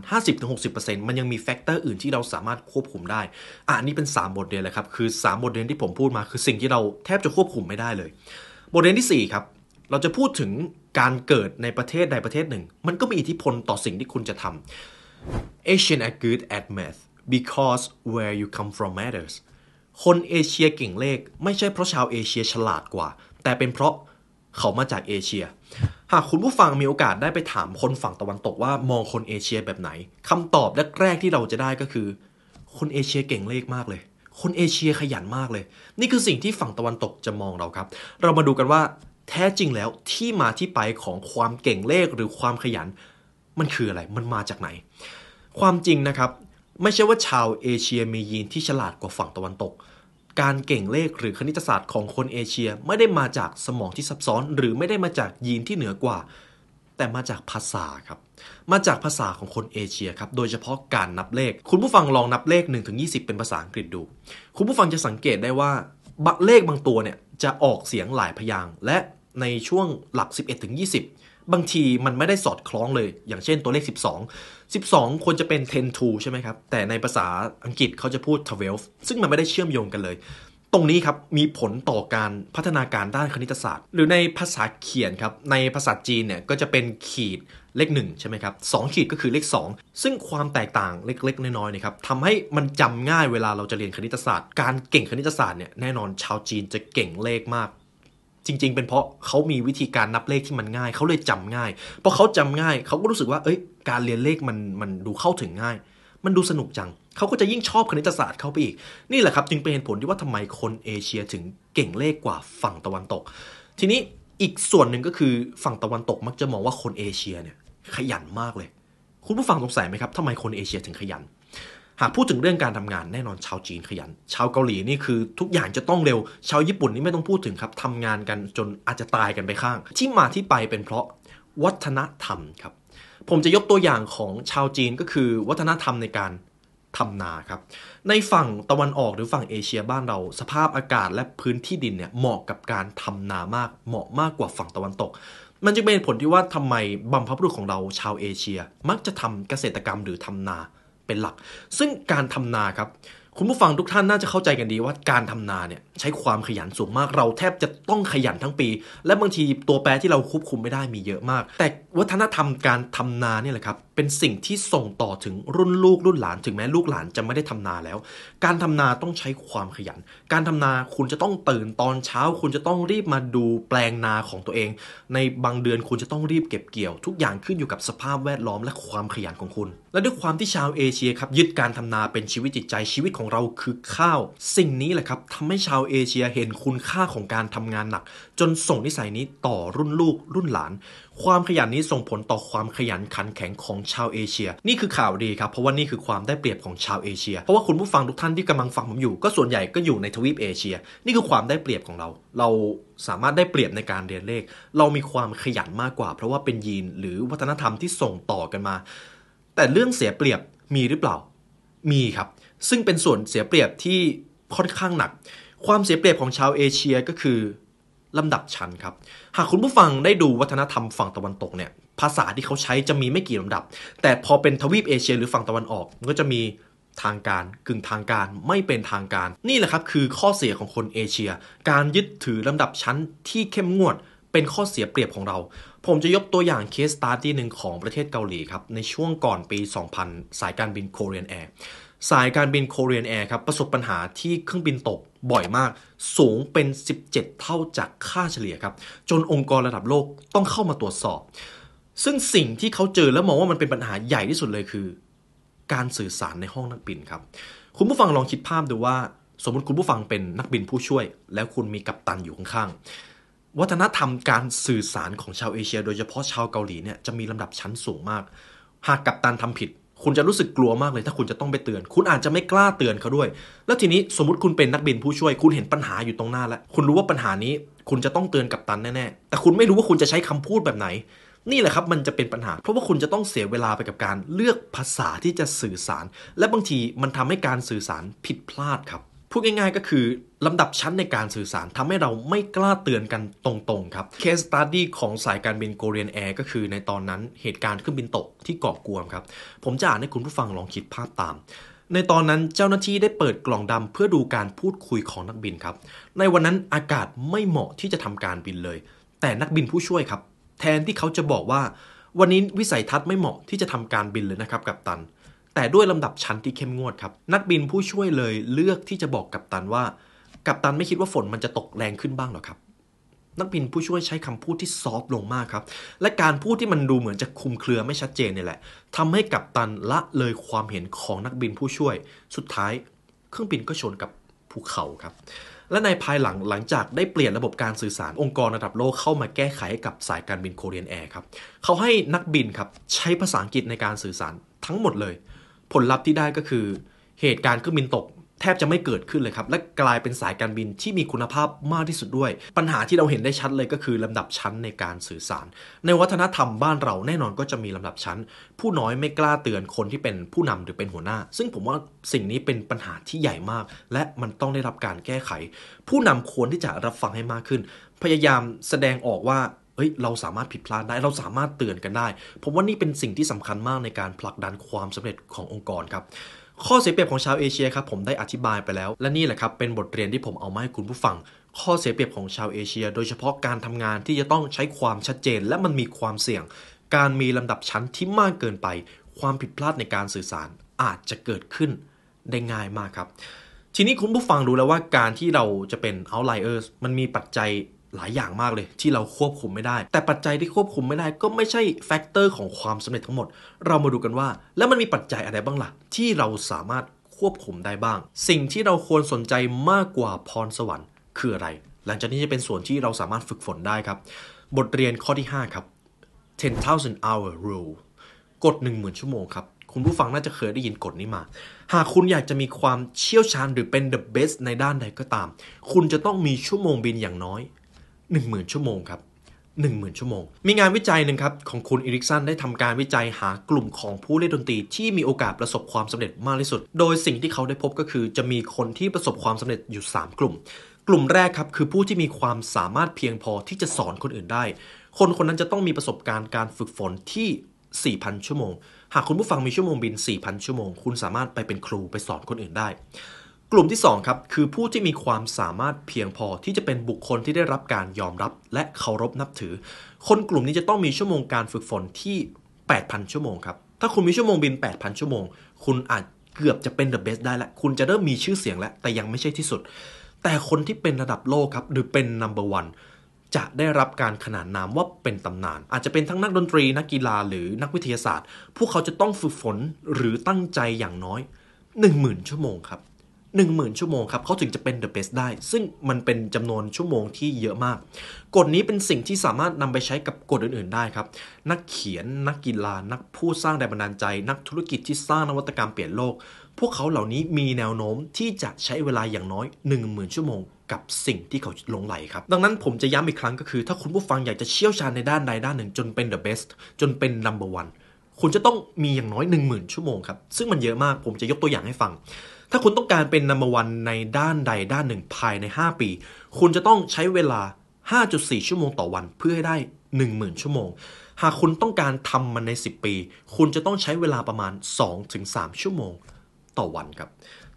50-60%มันยังมี factor อื่นที่เราสามารถควบคุมได้อะนี่เป็น 3 บทเรียนเลยครับคือ 3 บทเรียนที่ผมพูดมาคือสิ่งที่เราแทบจะควบคุมไม่ได้เลย บทเรียนที่4ครับเราจะพูดถึงการเกิดในประเทศใดประเทศหนึ่ง มันก็มีอิทธิพลต่อสิ่งที่คุณจะทำ Asian are good at math because where you come from matters คนเอเชียเก่งเลข ไม่ใช่เพราะชาวเอเชียฉลาดกว่า แต่เป็นเพราะเขามาจากเอเชีย หากคุณผู้ฟังมีโอกาสได้ไปถามคนฝั่งตะวันตกว่ามองคนเอเชียแบบไหนคำตอบแรกๆที่เราจะได้ก็คือ คนเอเชียเก่งเลขมากเลย คนเอเชียขยันมากเลย นี่คือสิ่งที่ฝั่งตะวันตกจะมองเราครับ เรามาดูกันว่าแท้จริงแล้วที่มาที่ไปของความเก่งเลขหรือความขยัน มันคืออะไร มันมาจากไหน ความจริงนะครับ ไม่ใช่ว่าชาวเอเชียมียีนที่ฉลาดกว่าฝั่งตะวันตก การเก่งเลขหรือคณิตศาสตร์ของคนเอเชียไม่ได้มาจากสมองที่ซับซ้อน หรือไม่ได้มาจากยีนที่เหนือกว่า แต่มาจากภาษาครับ มาจากภาษาของคนเอเชียครับ โดยเฉพาะการนับเลข คุณผู้ฟังลองนับเลข1ถึง20 เป็นภาษาอังกฤษดู คุณผู้ฟังจะสังเกตได้ว่าบะเลขบางตัวเนี่ยจะออกเสียงหลายพยางค์และในช่วงหลัก 11ถึง20 บางทีมันไม่ได้สอดคล้องเลย อย่างเช่นตัวเลข 12 12 ควรจะเป็น10 to ใช่ไหมครับ แต่ในภาษาอังกฤษเขาจะพูด12ซึ่งมันไม่ได้เชื่อมโยงกันเลย ตรงนี้ครับ มีผลต่อการพัฒนาการด้านคณิตศาสตร์ หรือในภาษาเขียนครับ ในภาษาจีนเนี่ยก็จะเป็นขีดเลข1ใช่ไหมครับสขีดก็คือเลข 2 ซึ่งความแตกต่างเล็ก ๆ น้อยๆนะครับทำให้มันจำง่ายเวลาเราจะเรียนคณิตศาสตร์ การเก่งคณิตศาสตร์เนี่ยแน่นอนชาวจีนจะเก่งเลขมาก จริง ๆ เป็นเพราะเขามีวิธีการนับเลขที่มันง่าย เขาเลยจำง่าย เพราะเขาจำง่ายเขาก็รู้สึกว่า เอ้ย การเรียนเลขมันมันดูเข้าถึงง่าย มันดูสนุกจัง เขาก็จะยิ่งชอบคณิตศาสตร์เข้าไปอีก นี่แหละครับจึงเป็นเหตุผลที่ว่าทำไมคนเอเชียถึงเก่งเลขกว่าฝั่งตะวันตก ทีนี้อีกส่วนหนึ่งก็คือฝั่งตะวันตกมักจะมองว่าคนเอเชียเนี่ยขยันมากเลย คุณผู้ฟังสงสัยไหมครับทำไมคนเอเชียถึงขยัน หากพูดถึงเรื่องการทำงานแน่นอนชาวจีนขยัน ชาวเกาหลีนี่คือทุกอย่างจะต้องเร็ว ชาวญี่ปุ่นนี่ไม่ต้องพูดถึงครับทำงานกันจนอาจจะตายกันไปข้าง ที่มาที่ไปเป็นเพราะวัฒนธรรมครับ ผมจะยกตัวอย่างของชาวจีนก็คือวัฒนธรรมในการทำนาครับ ในฝั่งตะวันออกหรือฝั่งเอเชียบ้านเราสภาพอากาศและพื้นที่ดินเนี่ยเหมาะกับการทำนามาก เหมาะมากกว่าฝั่งตะวันตก มันจึงเป็นผลที่ว่าทำไมบัมพบุรุษของเราชาวเอเชีย มักจะทำเกษตรกรรมหรือทำนา เป็นหลัก ซึ่งการทำนาครับ คุณผู้ฟังทุกท่านน่าจะเข้าใจกันดีว่าการทำนาเนี่ยใช้ความขยันสูงมาก เราแทบจะต้องขยันทั้งปี และบางทีตัวแปรที่เราควบคุมไม่ได้มีเยอะมาก แต่วัฒนธรรมการทำนาเนี่ยแหละครับเป็นสิ่งที่ส่งต่อถึงรุ่นลูกรุ่นหลานถึงแม้ลูกหลานจะไม่ได้ทำนาแล้ว การทำนาต้องใช้ความขยัน การทำนาคุณจะต้องตื่นตอนเช้า คุณจะต้องรีบมาดูแปลงนาของตัวเอง ในบางเดือนคุณจะต้องรีบเก็บเกี่ยว ทุกอย่างขึ้นอยู่กับสภาพแวดล้อมและความขยันของคุณ และด้วยความที่ชาวเอเชียครับยึดการทำนาเป็นชีวิตจิตใจชีวิตของเราคือข้าว สิ่งนี้แหละครับทำให้ชาวเอเชียเห็นคุณค่าของการทำงานหนัก จนส่งนิสัยนี้ต่อรุ่นลูกรุ่นหลาน ความขยันนี้ส่งผลต่อความขยันขันแข็งของชาวเอเชีย นี่คือข่าวดีครับเพราะว่านี่คือความได้เปรียบของชาวเอเชีย เพราะว่าคุณผู้ฟังทุกท่านที่กำลังฟังผมอยู่ ก็ส่วนใหญ่ก็อยู่ในทวีปเอเชีย นี่คือความได้เปรียบของเรา เราสามารถได้เปรียบในการเรียนเลข เรามีความขยันมากกว่า เพราะว่าเป็นยีนหรือวัฒนธรรมที่ส่งต่อกันมา แต่เรื่องเสียเปรียบมีหรือเปล่า มีครับ ซึ่งเป็นส่วนเสียเปรียบที่ค่อนข้างหนัก ความเสียเปรียบของชาวเอเชียก็คือลำดับชั้นครับ หากคุณผู้ฟังได้ดูวัฒนธรรมฝั่งตะวันตกเนี่ย ภาษาที่เขาใช้จะมีไม่กี่ลำดับ แต่พอเป็นทวีปเอเชียหรือฝั่งตะวันออก มันก็จะมีทางการกึ่งทางการไม่เป็นทางการ นี่แหละครับคือข้อเสียของคนเอเชีย การยึดถือลำดับชั้นที่เข้มงวดเป็นข้อเสียเปรียบของเรา ผมจะยกตัวอย่าง case study หนึ่งของประเทศเกาหลีครับ ในช่วงก่อนปี 2000 สายการบิน Korean Air สายการบิน Korean Air ครับประสบปัญหาที่เครื่องบินตกบ่อยมาก สูงเป็น 17 เท่าจากค่าเฉลี่ยครับ จนองค์กรระดับโลกต้องเข้ามาตรวจสอบ ซึ่งสิ่งที่เขาเจอแล้วมองว่ามันเป็นปัญหาใหญ่ที่สุดเลยคือ การสื่อสารในห้องนักบินครับ คุณผู้ฟังลองคิดภาพดูว่า สมมติคุณผู้ฟังเป็นนักบินผู้ช่วย แล้วคุณมีกัปตันอยู่ข้างๆวัฒนธรรมการสื่อสารของชาวเอเชีย โดยเฉพาะชาวเกาหลีเนี่ยจะมีลำดับชั้นสูงมาก หากกัปตันทำผิด คุณจะรู้สึกกลัวมากเลยถ้าคุณจะต้องไปเตือน คุณอาจจะไม่กล้าเตือนเขาด้วย แล้วทีนี้สมมติคุณเป็นนักบินผู้ช่วย คุณเห็นปัญหาอยู่ตรงหน้าแล้ว คุณรู้ว่าปัญหานี้ คุณจะต้องเตือนกัปตันแน่ๆ แต่คุณไม่รู้ว่าคุณจะใช้คำพูดแบบไหน นี่แหละครับมันจะเป็นปัญหา เพราะว่าคุณจะต้องเสียเวลาไปกับการเลือกภาษาที่จะสื่อสาร และบางทีมันทำให้การสื่อสารผิดพลาดครับ พูดง่าย ๆ ก็คือ ลำดับชั้นในการสื่อสารทำให้เราไม่กล้าเตือนกันตรงๆครับ case study ของสายการบิน Korean Air ก็คือในตอนนั้นเหตุการณ์เครื่องบินตกที่เกาะกวมครับ ผมจะอ่านให้คุณผู้ฟังลองคิดภาพตาม ในตอนนั้นเจ้าหน้าที่ได้เปิดกล่องดำเพื่อดูการพูดคุยของนักบินครับ ในวันนั้นอากาศไม่เหมาะที่จะทำการบินเลย แต่นักบินผู้ช่วยครับ แทนที่เขาจะบอกว่า วันนี้วิสัยทัศน์ไม่เหมาะที่จะทำการบินเลยนะครับกัปตัน แต่ด้วยลำดับชั้นที่เข้มงวดครับนักบินผู้ช่วยเลยเลือกที่จะบอกกัปตันว่า กัปตันไม่คิดว่าฝนมันจะตกแรงขึ้นบ้างหรอครับ นักบินผู้ช่วยใช้คำพูดที่ซอฟต์ลงมากครับ และการพูดที่มันดูเหมือนจะคุมเครือไม่ชัดเจนเนี่ยแหละทำให้กัปตันละเลยความเห็นของนักบินผู้ช่วย สุดท้าย เครื่องบินก็ชนกับภูเขาครับ และในภายหลังหลังจากได้เปลี่ยนระบบการสื่อสารองค์กรระดับโลกเข้ามาแก้ไขให้กับสายการบินโคเรียนแอร์ครับ เขาให้นักบินครับใช้ภาษาอังกฤษในการสื่อสารทั้งหมดเลย ผลลัพธ์ที่ได้ก็คือ เหตุการณ์เครื่องบินตก แทบจะไม่เกิดขึ้นเลยครับ และกลายเป็นสายการบินที่มีคุณภาพมากที่สุดด้วย ปัญหาที่เราเห็นได้ชัดเลยก็คือลำดับชั้นในการสื่อสาร ในวัฒนธรรมบ้านเราแน่นอนก็จะมีลำดับชั้น ผู้น้อยไม่กล้าเตือนคนที่เป็นผู้นำหรือเป็นหัวหน้า ซึ่งผมว่าสิ่งนี้เป็นปัญหาที่ใหญ่มาก และมันต้องได้รับการแก้ไข ผู้นำควรที่จะรับฟังให้มากขึ้น พยายามแสดงออกว่า เฮ้ยเราสามารถผิดพลาดได้เราสามารถเตือนกันได้ผมว่านี่เป็นสิ่งที่สำคัญมากในการผลักดันความสำเร็จขององค์กรครับข้อเสียเปรียบของชาวเอเชียครับผมได้อธิบายไปแล้ว และนี่แหละครับเป็นบทเรียนที่ผมเอามาให้คุณผู้ฟัง ข้อเสียเปรียบของชาวเอเชีย โดยเฉพาะการทำงานที่จะต้องใช้ความชัดเจน และมันมีความเสี่ยง การมีลำดับชั้นที่มากเกินไป ความผิดพลาดในการสื่อสารอาจจะเกิดขึ้นได้ง่ายมากครับ ทีนี้คุณผู้ฟังรู้แล้วว่าการที่เราจะเป็น outliers มันมีปัจจัย หลายอย่างมากเลยที่เราควบคุมไม่ได้ แต่ปัจจัยที่ควบคุมไม่ได้ก็ไม่ใช่ factor ของความสำเร็จทั้งหมด เรามาดูกันว่า แล้วมันมีปัจจัยอะไรบ้างล่ะ ที่เราสามารถควบคุมได้บ้าง สิ่งที่เราควรสนใจมากกว่าพรสวรรค์คืออะไร หลังจากนี้จะเป็นส่วนที่เราสามารถฝึกฝนได้ครับ บทเรียนข้อที่ 5 ครับ 10,000 hour rule กฎ10,000 ชั่วโมงครับคุณผู้ฟังน่าจะเคยได้ยินกฎนี้มา หากคุณอยากจะมีความเชี่ยวชาญหรือเป็น the best ในด้านใดก็ตาม คุณจะต้องมีชั่วโมงบินอย่างน้อย 10,000 ชั่วโมงครับ10,000 ชั่วโมง มีงานวิจัยหนึ่งครับ ของคุณอีริกสันได้ทำการวิจัยหากลุ่มของผู้เล่นดนตรีที่มีโอกาสประสบความสำเร็จมากที่สุด โดยสิ่งที่เขาได้พบก็คือ จะมีคนที่ประสบความสำเร็จอยู่ 3 กลุ่ม กลุ่มแรกครับคือผู้ที่มีความสามารถเพียงพอที่จะสอนคนอื่นได้ คนคนนั้นจะต้องมีประสบการณ์การฝึกฝนที่ 4,000 ชั่วโมง หากคุณผู้ฟังมีชั่วโมงบิน 4,000 ชั่วโมง คุณสามารถไปเป็นครูไปสอนคนอื่นได้ กลุ่มที่2ครับคือผู้ที่มีความสามารถเพียงพอที่จะเป็นบุคคลที่ได้รับการยอมรับ และเคารพนับถือ คนกลุ่มนี้จะต้องมีชั่วโมงการฝึกฝนที่ 8,000 ชั่วโมงครับถ้าคุณมีชั่วโมงบิน 8,000 ชั่วโมง คุณอาจเกือบจะเป็น the best ได้แล้วคุณจะเริ่มมีชื่อเสียงแล้ว แต่ยังไม่ใช่ที่สุด แต่คนที่เป็นระดับโลกครับหรือเป็น number one จะได้รับการขนานนามว่าเป็นตำนาน อาจจะเป็นทั้งนักดนตรีนักกีฬาหรือนักวิทยาศาสตร์ พวกเขาจะต้องฝึกฝนหรือตั้งใจอย่างน้อย 10,000 ชั่วโมงครับ 10,000 ชั่วโมงครับเขาถึงจะเป็น the best ได้ ซึ่งมันเป็นจำนวนชั่วโมงที่เยอะมาก กฎนี้เป็นสิ่งที่สามารถนำไปใช้กับกฎอื่น ๆ ได้ครับ นักเขียน นักกีฬา นักผู้สร้างแรงบันดาลใจ นักธุรกิจที่สร้างนวัตกรรมเปลี่ยนโลก พวกเขาเหล่านี้มีแนวโน้มที่จะใช้เวลาอย่างน้อย 10,000 ชั่วโมงกับสิ่งที่เขาหลงไหลครับ ดังนั้นผมจะย้ำอีกครั้งก็คือ ถ้าคุณผู้ฟังอยากจะเชี่ยวชาญในด้านใดด้านหนึ่ง จนเป็น the best จนเป็น number one คุณจะต้องมีอย่างน้อย 10,000 ชั่วโมงครับ ซึ่งมันเยอะมากผมจะยกตัวอย่างให้ฟัง ถ้าคุณต้องการเป็น number one ในด้านใดด้านหนึ่งภายใน 5 ปี คุณจะต้องใช้เวลา 5.4 ชั่วโมงต่อวันเพื่อให้ได้ 10,000 ชั่วโมง หากคุณต้องการทำมันใน 10 ปี คุณจะต้องใช้เวลาประมาณ 2-3 ชั่วโมงต่อวันครับ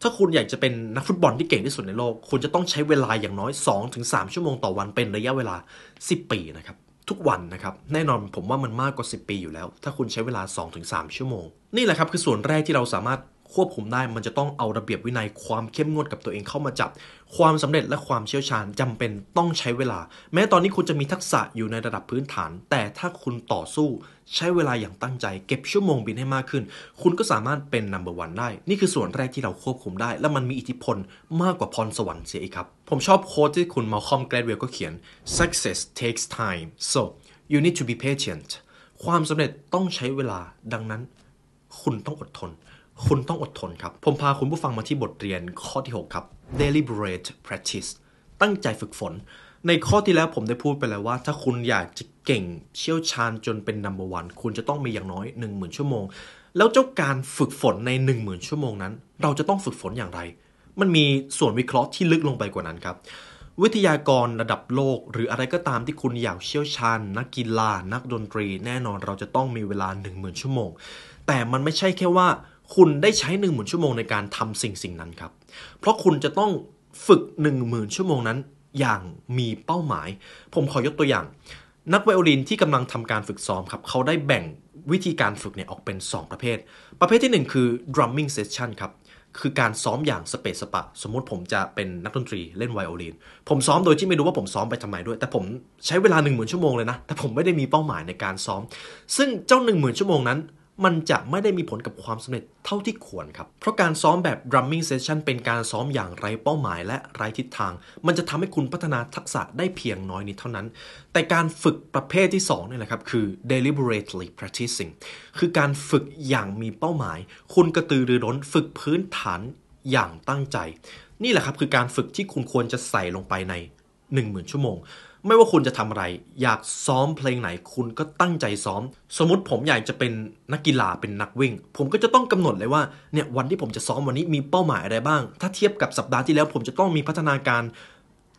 ถ้าคุณอยากจะเป็นนักฟุตบอลที่เก่งที่สุดในโลก คุณจะต้องใช้เวลาอย่างน้อย 2-3 ชั่วโมงต่อวันเป็นระยะเวลา 10 ปีนะครับทุกวันนะครับ แน่นอนผมว่ามันมากกว่า 10 ปีอยู่แล้ว ถ้าคุณใช้เวลา 2-3 ชั่วโมง นี่แหละครับคือส่วนแรกที่เราสามารถ ควบคุมได้มันจะต้องเอาระเบียบวินัยความเข้มงวดกับตัวเองเข้ามาจับ ความสำเร็จและความเชี่ยวชาญจำเป็นต้องใช้เวลา แม้ตอนนี้คุณจะมีทักษะอยู่ในระดับพื้นฐาน แต่ถ้าคุณต่อสู้ใช้เวลาอย่างตั้งใจ เก็บชั่วโมงบินให้มากขึ้น คุณก็สามารถเป็น number one ได้ นี่คือส่วนแรกที่เราควบคุมได้ และมันมีอิทธิพลมากกว่าพรสวรรค์เสียอีกครับ ผมชอบโค้ดที่คุณมาคอมแกรดเวลก็เขียน success takes time so you need to be patient ความสำเร็จต้องใช้เวลาดังนั้น คุณต้องอดทน คุณต้องอดทนครับ ผมพาคุณผู้ฟังมาที่บทเรียนข้อที่ 6 ครับ deliberate practice ตั้งใจฝึกฝน ในข้อที่แล้วผมได้พูดไปแล้วว่า ถ้าคุณอยากจะเก่งเชี่ยวชาญจนเป็น number one คุณจะต้องมีอย่างน้อย 10,000 ชั่วโมง แล้วเจ้าการฝึกฝนใน 10,000 ชั่วโมงนั้น เราจะต้องฝึกฝนอย่างไร มันมีส่วนวิเคราะห์ที่ลึกลงไปกว่านั้นครับวิทยากรระดับโลก หรืออะไรก็ตามที่คุณอยากเชี่ยวชาญ นักกีฬานักดนตรี แน่นอนเราจะต้องมีเวลา 10,000 ชั่วโมง แต่มันไม่ใช่แค่ว่า คุณได้ใช้10,000ชั่วโมงในการทำสิ่งสิ่งนั้นครับ เพราะคุณจะต้องฝึก 10,000 ชั่วโมงนั้นอย่างมีเป้าหมาย ผมขอยกตัวอย่าง นักไวโอลินที่กำลังทำการฝึกซ้อมครับ เขาได้แบ่งวิธีการฝึกเนี่ยออกเป็น 2 ประเภท ประเภทที่ 1 คือ drumming session ครับ คือการซ้อมอย่างสเปซสปะ สมมติผมจะเป็นนักดนตรีเล่นไวโอลิน ผมซ้อมโดยที่ไม่รู้ว่าผมซ้อมไปทำไมด้วย แต่ผมใช้เวลา1 0,000 ชั่วโมงเลยนะ แต่ผมไม่ได้มีเป้าหมายในการซ้อม ซึ่งเจ้า 1 0,000 ชั่วโมงนั้น มันจะไม่ได้มีผลกับความสำเร็จเท่าที่ควรครับ เพราะการซ้อมแบบ drumming session เป็นการซ้อมอย่างไร้เป้าหมายและไร้ทิศทาง มันจะทำให้คุณพัฒนาทักษะได้เพียงน้อยนิดเท่านั้น แต่การฝึกประเภทที่2นี่แหละครับคือ deliberately practicing คือการฝึกอย่างมีเป้าหมาย คุณกระตือรือร้นฝึกพื้นฐานอย่างตั้งใจ นี่แหละครับคือการฝึกที่คุณควรจะใส่ลงไปใน 10,000 ชั่วโมง ไม่ว่าคุณจะทำอะไร อยากซ้อมเพลงไหนคุณก็ตั้งใจซ้อม สมมติผมอยากจะเป็นนักกีฬาเป็นนักวิ่ง ผมก็จะต้องกำหนดเลยว่าเนี่ยวันที่ผมจะซ้อมวันนี้มีเป้าหมายอะไรบ้าง ถ้าเทียบกับสัปดาห์ที่แล้ว ผมจะต้องมีพัฒนาการ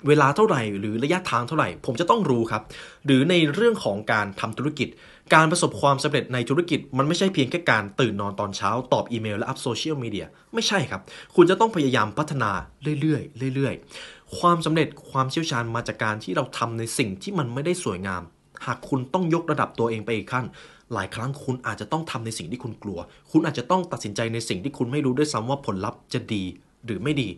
เวลาเท่าไหร่ หรือระยะทางเท่าไหร่ ผมจะต้องรู้ครับ หรือในเรื่องของการทำธุรกิจ การประสบความสำเร็จในธุรกิจมันไม่ใช่เพียงแค่การตื่นนอนตอนเช้า ตอบอีเมลและอัพโซเชียลมีเดียไม่ใช่ครับ คุณจะต้องพยายามพัฒนาเรื่อยๆเรื่อยๆ ความสำเร็จความเชี่ยวชาญมาจากการที่เราทำในสิ่งที่มันไม่ได้สวยงาม หากคุณต้องยกระดับตัวเองไปอีกขั้น หลายครั้งคุณอาจจะต้องทำในสิ่งที่คุณกลัว คุณอาจจะต้องตัดสินใจในสิ่งที่คุณไม่รู้ด้วยซ้ำว่าผลลัพธ์จะดีหรือไม่ดี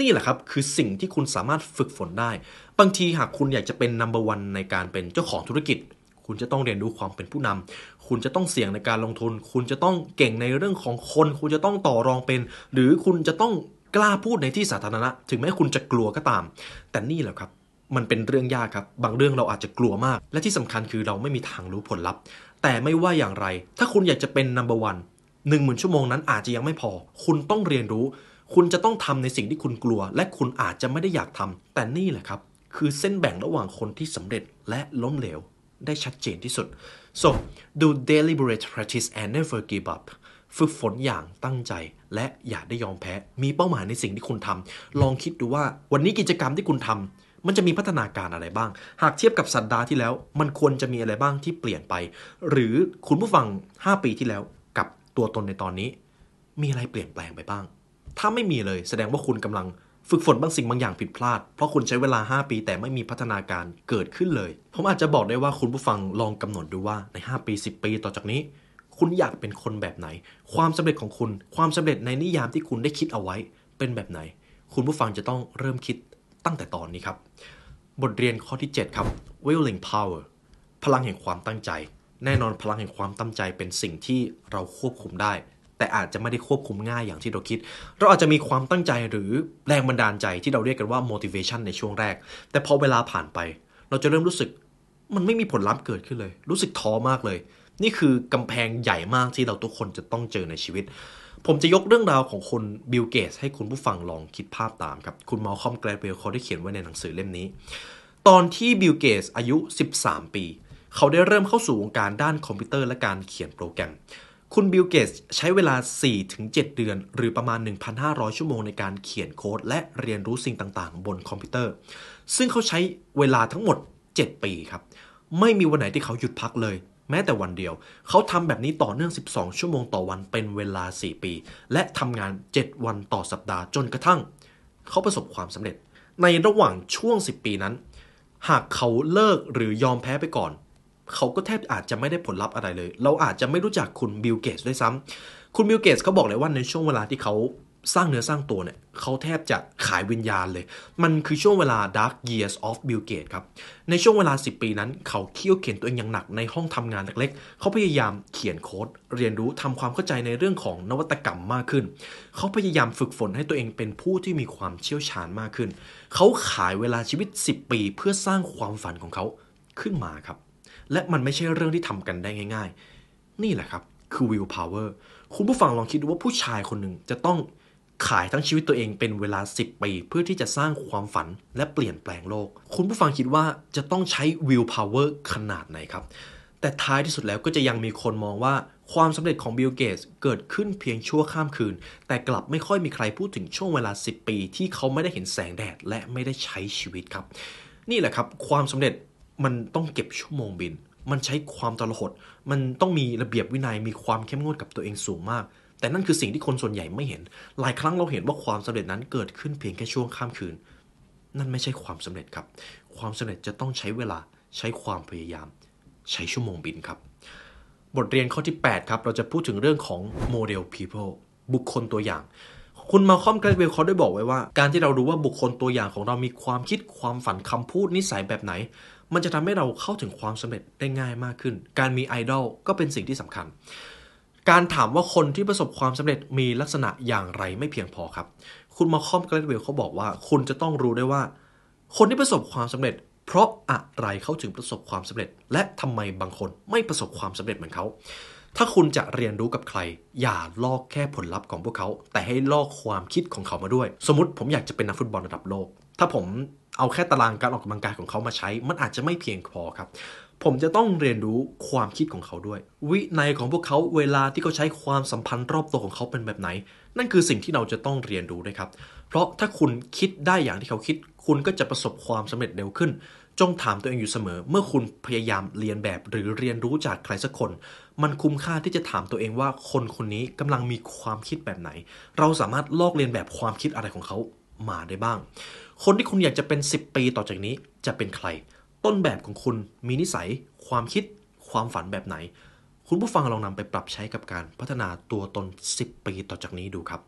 นี่แหละครับคือสิ่งที่คุณสามารถฝึกฝนได้ บางทีหากคุณอยากจะเป็น number one ในการเป็นเจ้าของธุรกิจ คุณจะต้องเรียนรู้ความเป็นผู้นำคุณจะต้องเสี่ยงในการลงทุน คุณจะต้องเก่งในเรื่องของคน คุณจะต้องต่อรองเป็น หรือคุณจะต้องกล้าพูดในที่สาธารณะ ถึงแม้คุณจะกลัวก็ตาม แต่นี่แหละครับ มันเป็นเรื่องยากครับ บางเรื่องเราอาจจะกลัวมาก และที่สำคัญคือเราไม่มีทางรู้ผลลัพธ์ แต่ไม่ว่าอย่างไร ถ้าคุณอยากจะเป็น number one หนึ่งหมื่นชั่วโมงนั้นอาจจะยังไม่พอ คุณต้องเรียนรู้ คุณจะต้องทำในสิ่งที่คุณกลัว และคุณอาจจะไม่ได้อยากทำแต่นี่แหละครับ คือเส้นแบ่งระหว่างคนที่สำเร็จและล้มเหลว ได้ชัดเจนที่สุด so do deliberate practice and never give up ฝึกฝนอย่างตั้งใจ และอย่าได้ยอมแพ้ มีเป้าหมายในสิ่งที่คุณทำลองคิดดูว่าวันนี้กิจกรรมที่คุณทำมันจะมีพัฒนาการอะไรบ้าง หากเทียบกับสัปดาห์ที่แล้ว มันควรจะมีอะไรบ้างที่เปลี่ยนไป หรือคุณผู้ฟัง 5 ปีที่แล้วกับตัวตนในตอนนี้ มีอะไรเปลี่ยนแปลงไปบ้าง ถ้าไม่มีเลย แสดงว่าคุณกำลัง ฝึกฝนบางสิ่งบางอย่างผิดพลาด เพราะคุณใช้เวลา 5 ปีแต่ไม่มีพัฒนาการเกิดขึ้นเลย ผมอาจจะบอกได้ว่าคุณผู้ฟังลองกำหนดดูว่าใน 5 ปี 10 ปีต่อจากนี้ คุณอยากเป็นคนแบบไหน ความสำเร็จของคุณ ความสำเร็จในนิยามที่คุณได้คิดเอาไว้ เป็นแบบไหน คุณผู้ฟังจะต้องเริ่มคิดตั้งแต่ตอนนี้ครับ บทเรียนข้อที่ 7 ครับ willing power พลังแห่งความตั้งใจ แน่นอนพลังแห่งความตั้งใจเป็นสิ่งที่เราควบคุมได้ แต่อาจจะไม่ได้ควบคุมง่ายอย่างที่เราคิด เราอาจจะมีความตั้งใจหรือแรงบันดาลใจที่เราเรียกกันว่า motivation ในช่วงแรก แต่พอเวลาผ่านไป เราจะเริ่มรู้สึกมันไม่มีผลลัพธ์เกิดขึ้นเลย รู้สึกท้อมากเลย นี่คือกำแพงใหญ่มากที่เราทุกคนจะต้องเจอในชีวิต ผมจะยกเรื่องราวของคุณบิลเกตส์ให้คุณผู้ฟังลองคิดภาพตามครับ คุณมัลคอล์มแกลดเวลล์เขาได้เขียนไว้ในหนังสือเล่มนี้ ตอนที่บิลเกตส์อายุ 13 ปี เขาได้เริ่มเข้าสู่วงการด้านคอมพิวเตอร์และการเขียนโปรแกรม คุณบิลเกตส์ใช้เวลา 4-7 เดือน หรือประมาณ 1,500 ชั่วโมงในการเขียนโค้ด และเรียนรู้สิ่งต่างๆ บนคอมพิวเตอร์ ซึ่งเขาใช้เวลาทั้งหมด 7 ปีครับ ไม่มีวันไหนที่เขาหยุดพักเลย แม้แต่วันเดียว เขาทำแบบนี้ต่อเนื่อง 12 ชั่วโมงต่อวันเป็นเวลา 4 ปี และทำงาน 7 วันต่อสัปดาห์จนกระทั่ง เขาประสบความสำเร็จ ในระหว่างช่วง 10 ปีนั้น หากเขาเลิกหรือยอมแพ้ไปก่อน เขาก็แทบอาจจะไม่ได้ผลลัพธ์อะไรเลย เราอาจจะไม่รู้จักคุณบิลเกตส์ด้วยซ้ำคุณบิลเกตส์เขาบอกเลยว่าในช่วงเวลาที่เขาสร้างเนื้อสร้างตัวเนี่ยเขาแทบจะขายวิญญาณเลย มันคือช่วงเวลา dark years of Bill Gates ครับ ในช่วงเวลา 10 ปีนั้น เขาเคี่ยวเข็ญตัวเองอย่างหนักในห้องทำงานเล็กๆ เขาพยายามเขียนโค้ด เรียนรู้ทำความเข้าใจในเรื่องของนวัตกรรมมากขึ้น เขาพยายามฝึกฝนให้ตัวเองเป็นผู้ที่มีความเชี่ยวชาญมากขึ้น เขาขายเวลาชีวิต 10 ปี เพื่อสร้างความฝันของเขาขึ้นมาครับ และมันไม่ใช่เรื่องที่ทำกันได้ง่าย ๆ นี่แหละครับ คือ will power คุณผู้ฟังลองคิดดูว่าผู้ชายคนหนึ่งจะต้องขายทั้งชีวิตตัวเองเป็นเวลา 10 ปี เพื่อที่จะสร้างความฝันและเปลี่ยนแปลงโลก คุณผู้ฟังคิดว่าจะต้องใช้ will power ขนาดไหนครับ แต่ท้ายที่สุดแล้วก็จะยังมีคนมองว่าความสำเร็จของบิลเกตเกิดขึ้นเพียงชั่วข้ามคืน แต่กลับไม่ค่อยมีใครพูดถึงช่วงเวลา 10 ปี ที่เขาไม่ได้เห็นแสงแดดและไม่ได้ใช้ชีวิตครับ นี่แหละครับ ความสำเร็จ มันต้องเก็บชั่วโมงบิน มันใช้ความตลหดมันต้องมีระเบียบวินัยมีความเข้มงวดกับตัวเองสูงมาก แต่นั่นคือสิ่งที่คนส่วนใหญ่ไม่เห็น หลายครั้งเราเห็นว่าความสำเร็จนั้นเกิดขึ้นเพียงแค่ช่วงข้ามคืน นั่นไม่ใช่ความสำเร็จครับ ความสำเร็จจะต้องใช้เวลาใช้ความพยายาม ใช้ชั่วโมงบินครับ บทเรียนข้อที่ 8 ครับ เราจะพูดถึงเรื่องของโมเดล people บุคคลตัวอย่างคุณมาคอมแกรเวลเขาได้บอกไว้ว่า การที่เรารู้ว่าบุคคลตัวอย่างของเรามีความคิดความฝันคำพูดนิสัยแบบไหน มันจะทำให้เราเข้าถึงความสำเร็จได้ง่ายมากขึ้น การมีไอดอลก็เป็นสิ่งที่สำคัญ การถามว่าคนที่ประสบความสำเร็จมีลักษณะอย่างไรไม่เพียงพอครับ คุณมาคอมกรดเวลเขาบอกว่า คุณจะต้องรู้ได้ว่า คนที่ประสบความสำเร็จ เพราะอะไรเขาถึงประสบความสำเร็จ และทำไมบางคนไม่ประสบความสำเร็จเหมือนเขาถ้าคุณจะเรียนรู้กับใคร อย่าลอกแค่ผลลัพธ์ของพวกเขา แต่ให้ลอกความคิดของเขามาด้วย สมมติผมอยากจะเป็นนักฟุตบอลระดับโลก ถ้าผม เอาแค่ตารางการออกกำลังกายของเขามาใช้ มันอาจจะไม่เพียงพอครับ ผมจะต้องเรียนรู้ความคิดของเขาด้วย วินัยของพวกเขาเวลาที่เขาใช้ความสัมพันธ์รอบตัวของเขาเป็นแบบไหน นั่นคือสิ่งที่เราจะต้องเรียนรู้ด้วยครับ เพราะถ้าคุณคิดได้อย่างที่เขาคิด คุณก็จะประสบความสำเร็จเร็วขึ้น จงถามตัวเองอยู่เสมอ เมื่อคุณพยายามเรียนแบบหรือเรียนรู้จากใครสักคน มันคุ้มค่าที่จะถามตัวเองว่าคนคนนี้กำลังมีความคิดแบบไหน เราสามารถลอกเรียนแบบความคิดอะไรของเขามาได้บ้าง คนที่คุณอยากจะเป็น 10 ปีต่อจากนี้จะเป็นใคร ต้นแบบของคุณมีนิสัย ความคิด ความฝันแบบไหน คุณผู้ฟังลองนำไปปรับใช้กับการพัฒนาตัวตน 10 ปีต่อจากนี้ดูครับ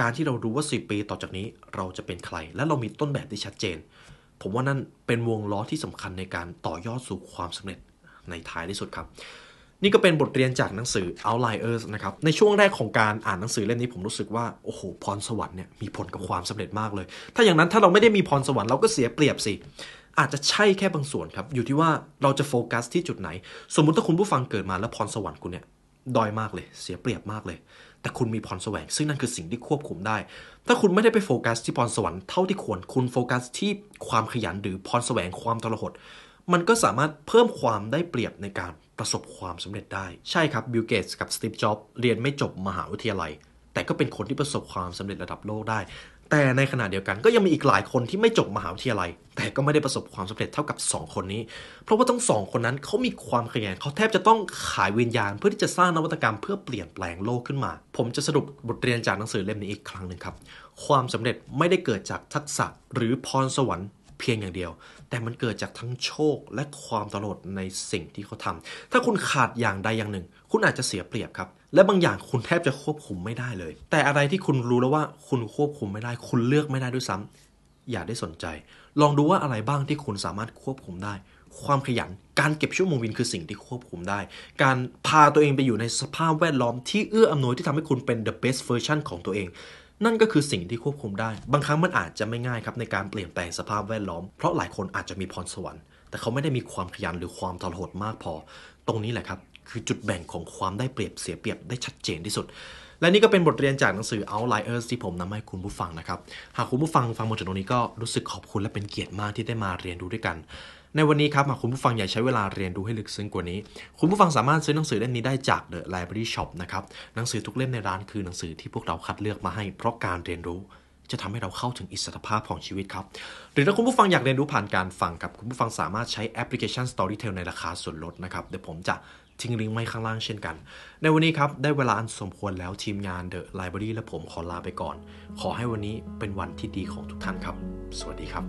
การที่เรารู้ว่า 10 ปีต่อจากนี้เราจะเป็นใคร และเรามีต้นแบบที่ชัดเจน ผมว่านั่นเป็นวงล้อที่สำคัญในการต่อยอดสู่ความสำเร็จในท้ายที่สุดครับ นี่ก็เป็นบทเรียนจากหนังสือ Outliers นะครับ ในช่วงแรกของการอ่านหนังสือเล่มนี้ผมรู้สึกว่า โอ้โห พรสวรรค์เนี่ยมีผลกับความสำเร็จมากเลย ถ้าอย่างนั้นถ้าเราไม่ได้มีพรสวรรค์เราก็เสียเปรียบสิ อาจจะใช่แค่บางส่วนครับ อยู่ที่ว่าเราจะโฟกัสที่จุดไหน สมมุติถ้าคุณผู้ฟังเกิดมาแล้วพรสวรรค์คุณเนี่ยด้อยมากเลย เสียเปรียบมากเลย แต่คุณมีพรแสวงซึ่งนั่นคือสิ่งที่ควบคุมได้ ถ้าคุณไม่ได้ไปโฟกัสที่พรสวรรค์เท่าที่ควร คุณโฟกัสที่ความขยันหรือพรแสวงความทรหด มันก็สามารถเพิ่มความได้เปรียบในการ ประสบความสำเร็จได้ ใช่ครับบิลเกตส์กับสตีฟจ็อบส์เรียนไม่จบมหาวิทยาลัย แต่ก็เป็นคนที่ประสบความสำเร็จระดับโลกได้ แต่ในขณะเดียวกันก็ยังมีอีกหลายคนที่ไม่จบมหาวิทยาลัย แต่ก็ไม่ได้ประสบความสำเร็จเท่ากับ 2 คนนี้ เพราะว่าทั้งสองคนนั้นเขามีความขยันเขาแทบจะต้องขายวิญญาณ เพื่อที่จะสร้างนวัตกรรมเพื่อเปลี่ยนแปลงโลกขึ้นมา ผมจะสรุปบทเรียนจากหนังสือเล่มนี้อีกครั้งหนึ่งครับความสำเร็จไม่ได้เกิดจากทักษะหรือพรสวรรค์ เพียงอย่างเดียว แต่มันเกิดจากทั้งโชคและความตลอดในสิ่งที่เขาทำถ้าคุณขาดอย่างใดอย่างหนึ่ง คุณอาจจะเสียเปรียบครับ และบางอย่างคุณแทบจะควบคุมไม่ได้เลย แต่อะไรที่คุณรู้แล้วว่าคุณควบคุมไม่ได้ คุณเลือกไม่ได้ด้วยซ้ำอย่าได้สนใจ ลองดูว่าอะไรบ้างที่คุณสามารถควบคุมได้ความขยัน การเก็บชั่วโมงบินคือสิ่งที่ควบคุมได้ การพาตัวเองไปอยู่ในสภาพแวดล้อมที่เอื้ออำนวยที่ทำให้คุณเป็น the best version ของตัวเอง นั่นก็คือสิ่งที่ควบคุมได้ บางครั้งมันอาจจะไม่ง่ายครับในการเปลี่ยนแปลงสภาพแวดล้อม เพราะหลายคนอาจจะมีพรสวรรค์ แต่เขาไม่ได้มีความขยันหรือความทรหดมากพอ ตรงนี้แหละครับ คือจุดแบ่งของความได้เปรียบเสียเปรียบได้ชัดเจนที่สุด และนี่ก็เป็นบทเรียนจากหนังสือ Outliers ที่ผมนำมาให้คุณผู้ฟังนะครับ หากคุณผู้ฟังฟังมาถึงตรงนี้ก็รู้สึกขอบคุณและเป็นเกียรติมากที่ได้มาเรียนรู้ด้วยกัน ในวันนี้ครับหากคุณผู้ฟังอยากใช้เวลาเรียนรู้ให้ลึกซึ้งกว่านี้ คุณผู้ฟังสามารถซื้อหนังสือเล่มนี้ได้จาก The Library Shop นะครับหนังสือทุกเล่มในร้านคือหนังสือที่พวกเราคัดเลือกมาให้เพราะการเรียนรู้จะทำให้เราเข้าถึงอิสรภาพของชีวิตครับ หรือถ้าคุณผู้ฟังอยากเรียนรู้ผ่านการฟังครับ คุณผู้ฟังสามารถใช้แอปพลิเคชัน Storytel ในราคาส่วนลดนะครับ เดี๋ยวผมจะทิ้งลิงก์ไว้ข้างล่างเช่นกัน ในวันนี้ครับ ได้เวลาอันสมควรแล้วทีมงาน The Library และผมขอลาไปก่อน ขอให้วันนี้เป็นวันที่ดีของทุกท่านครับ สวัสดีครับ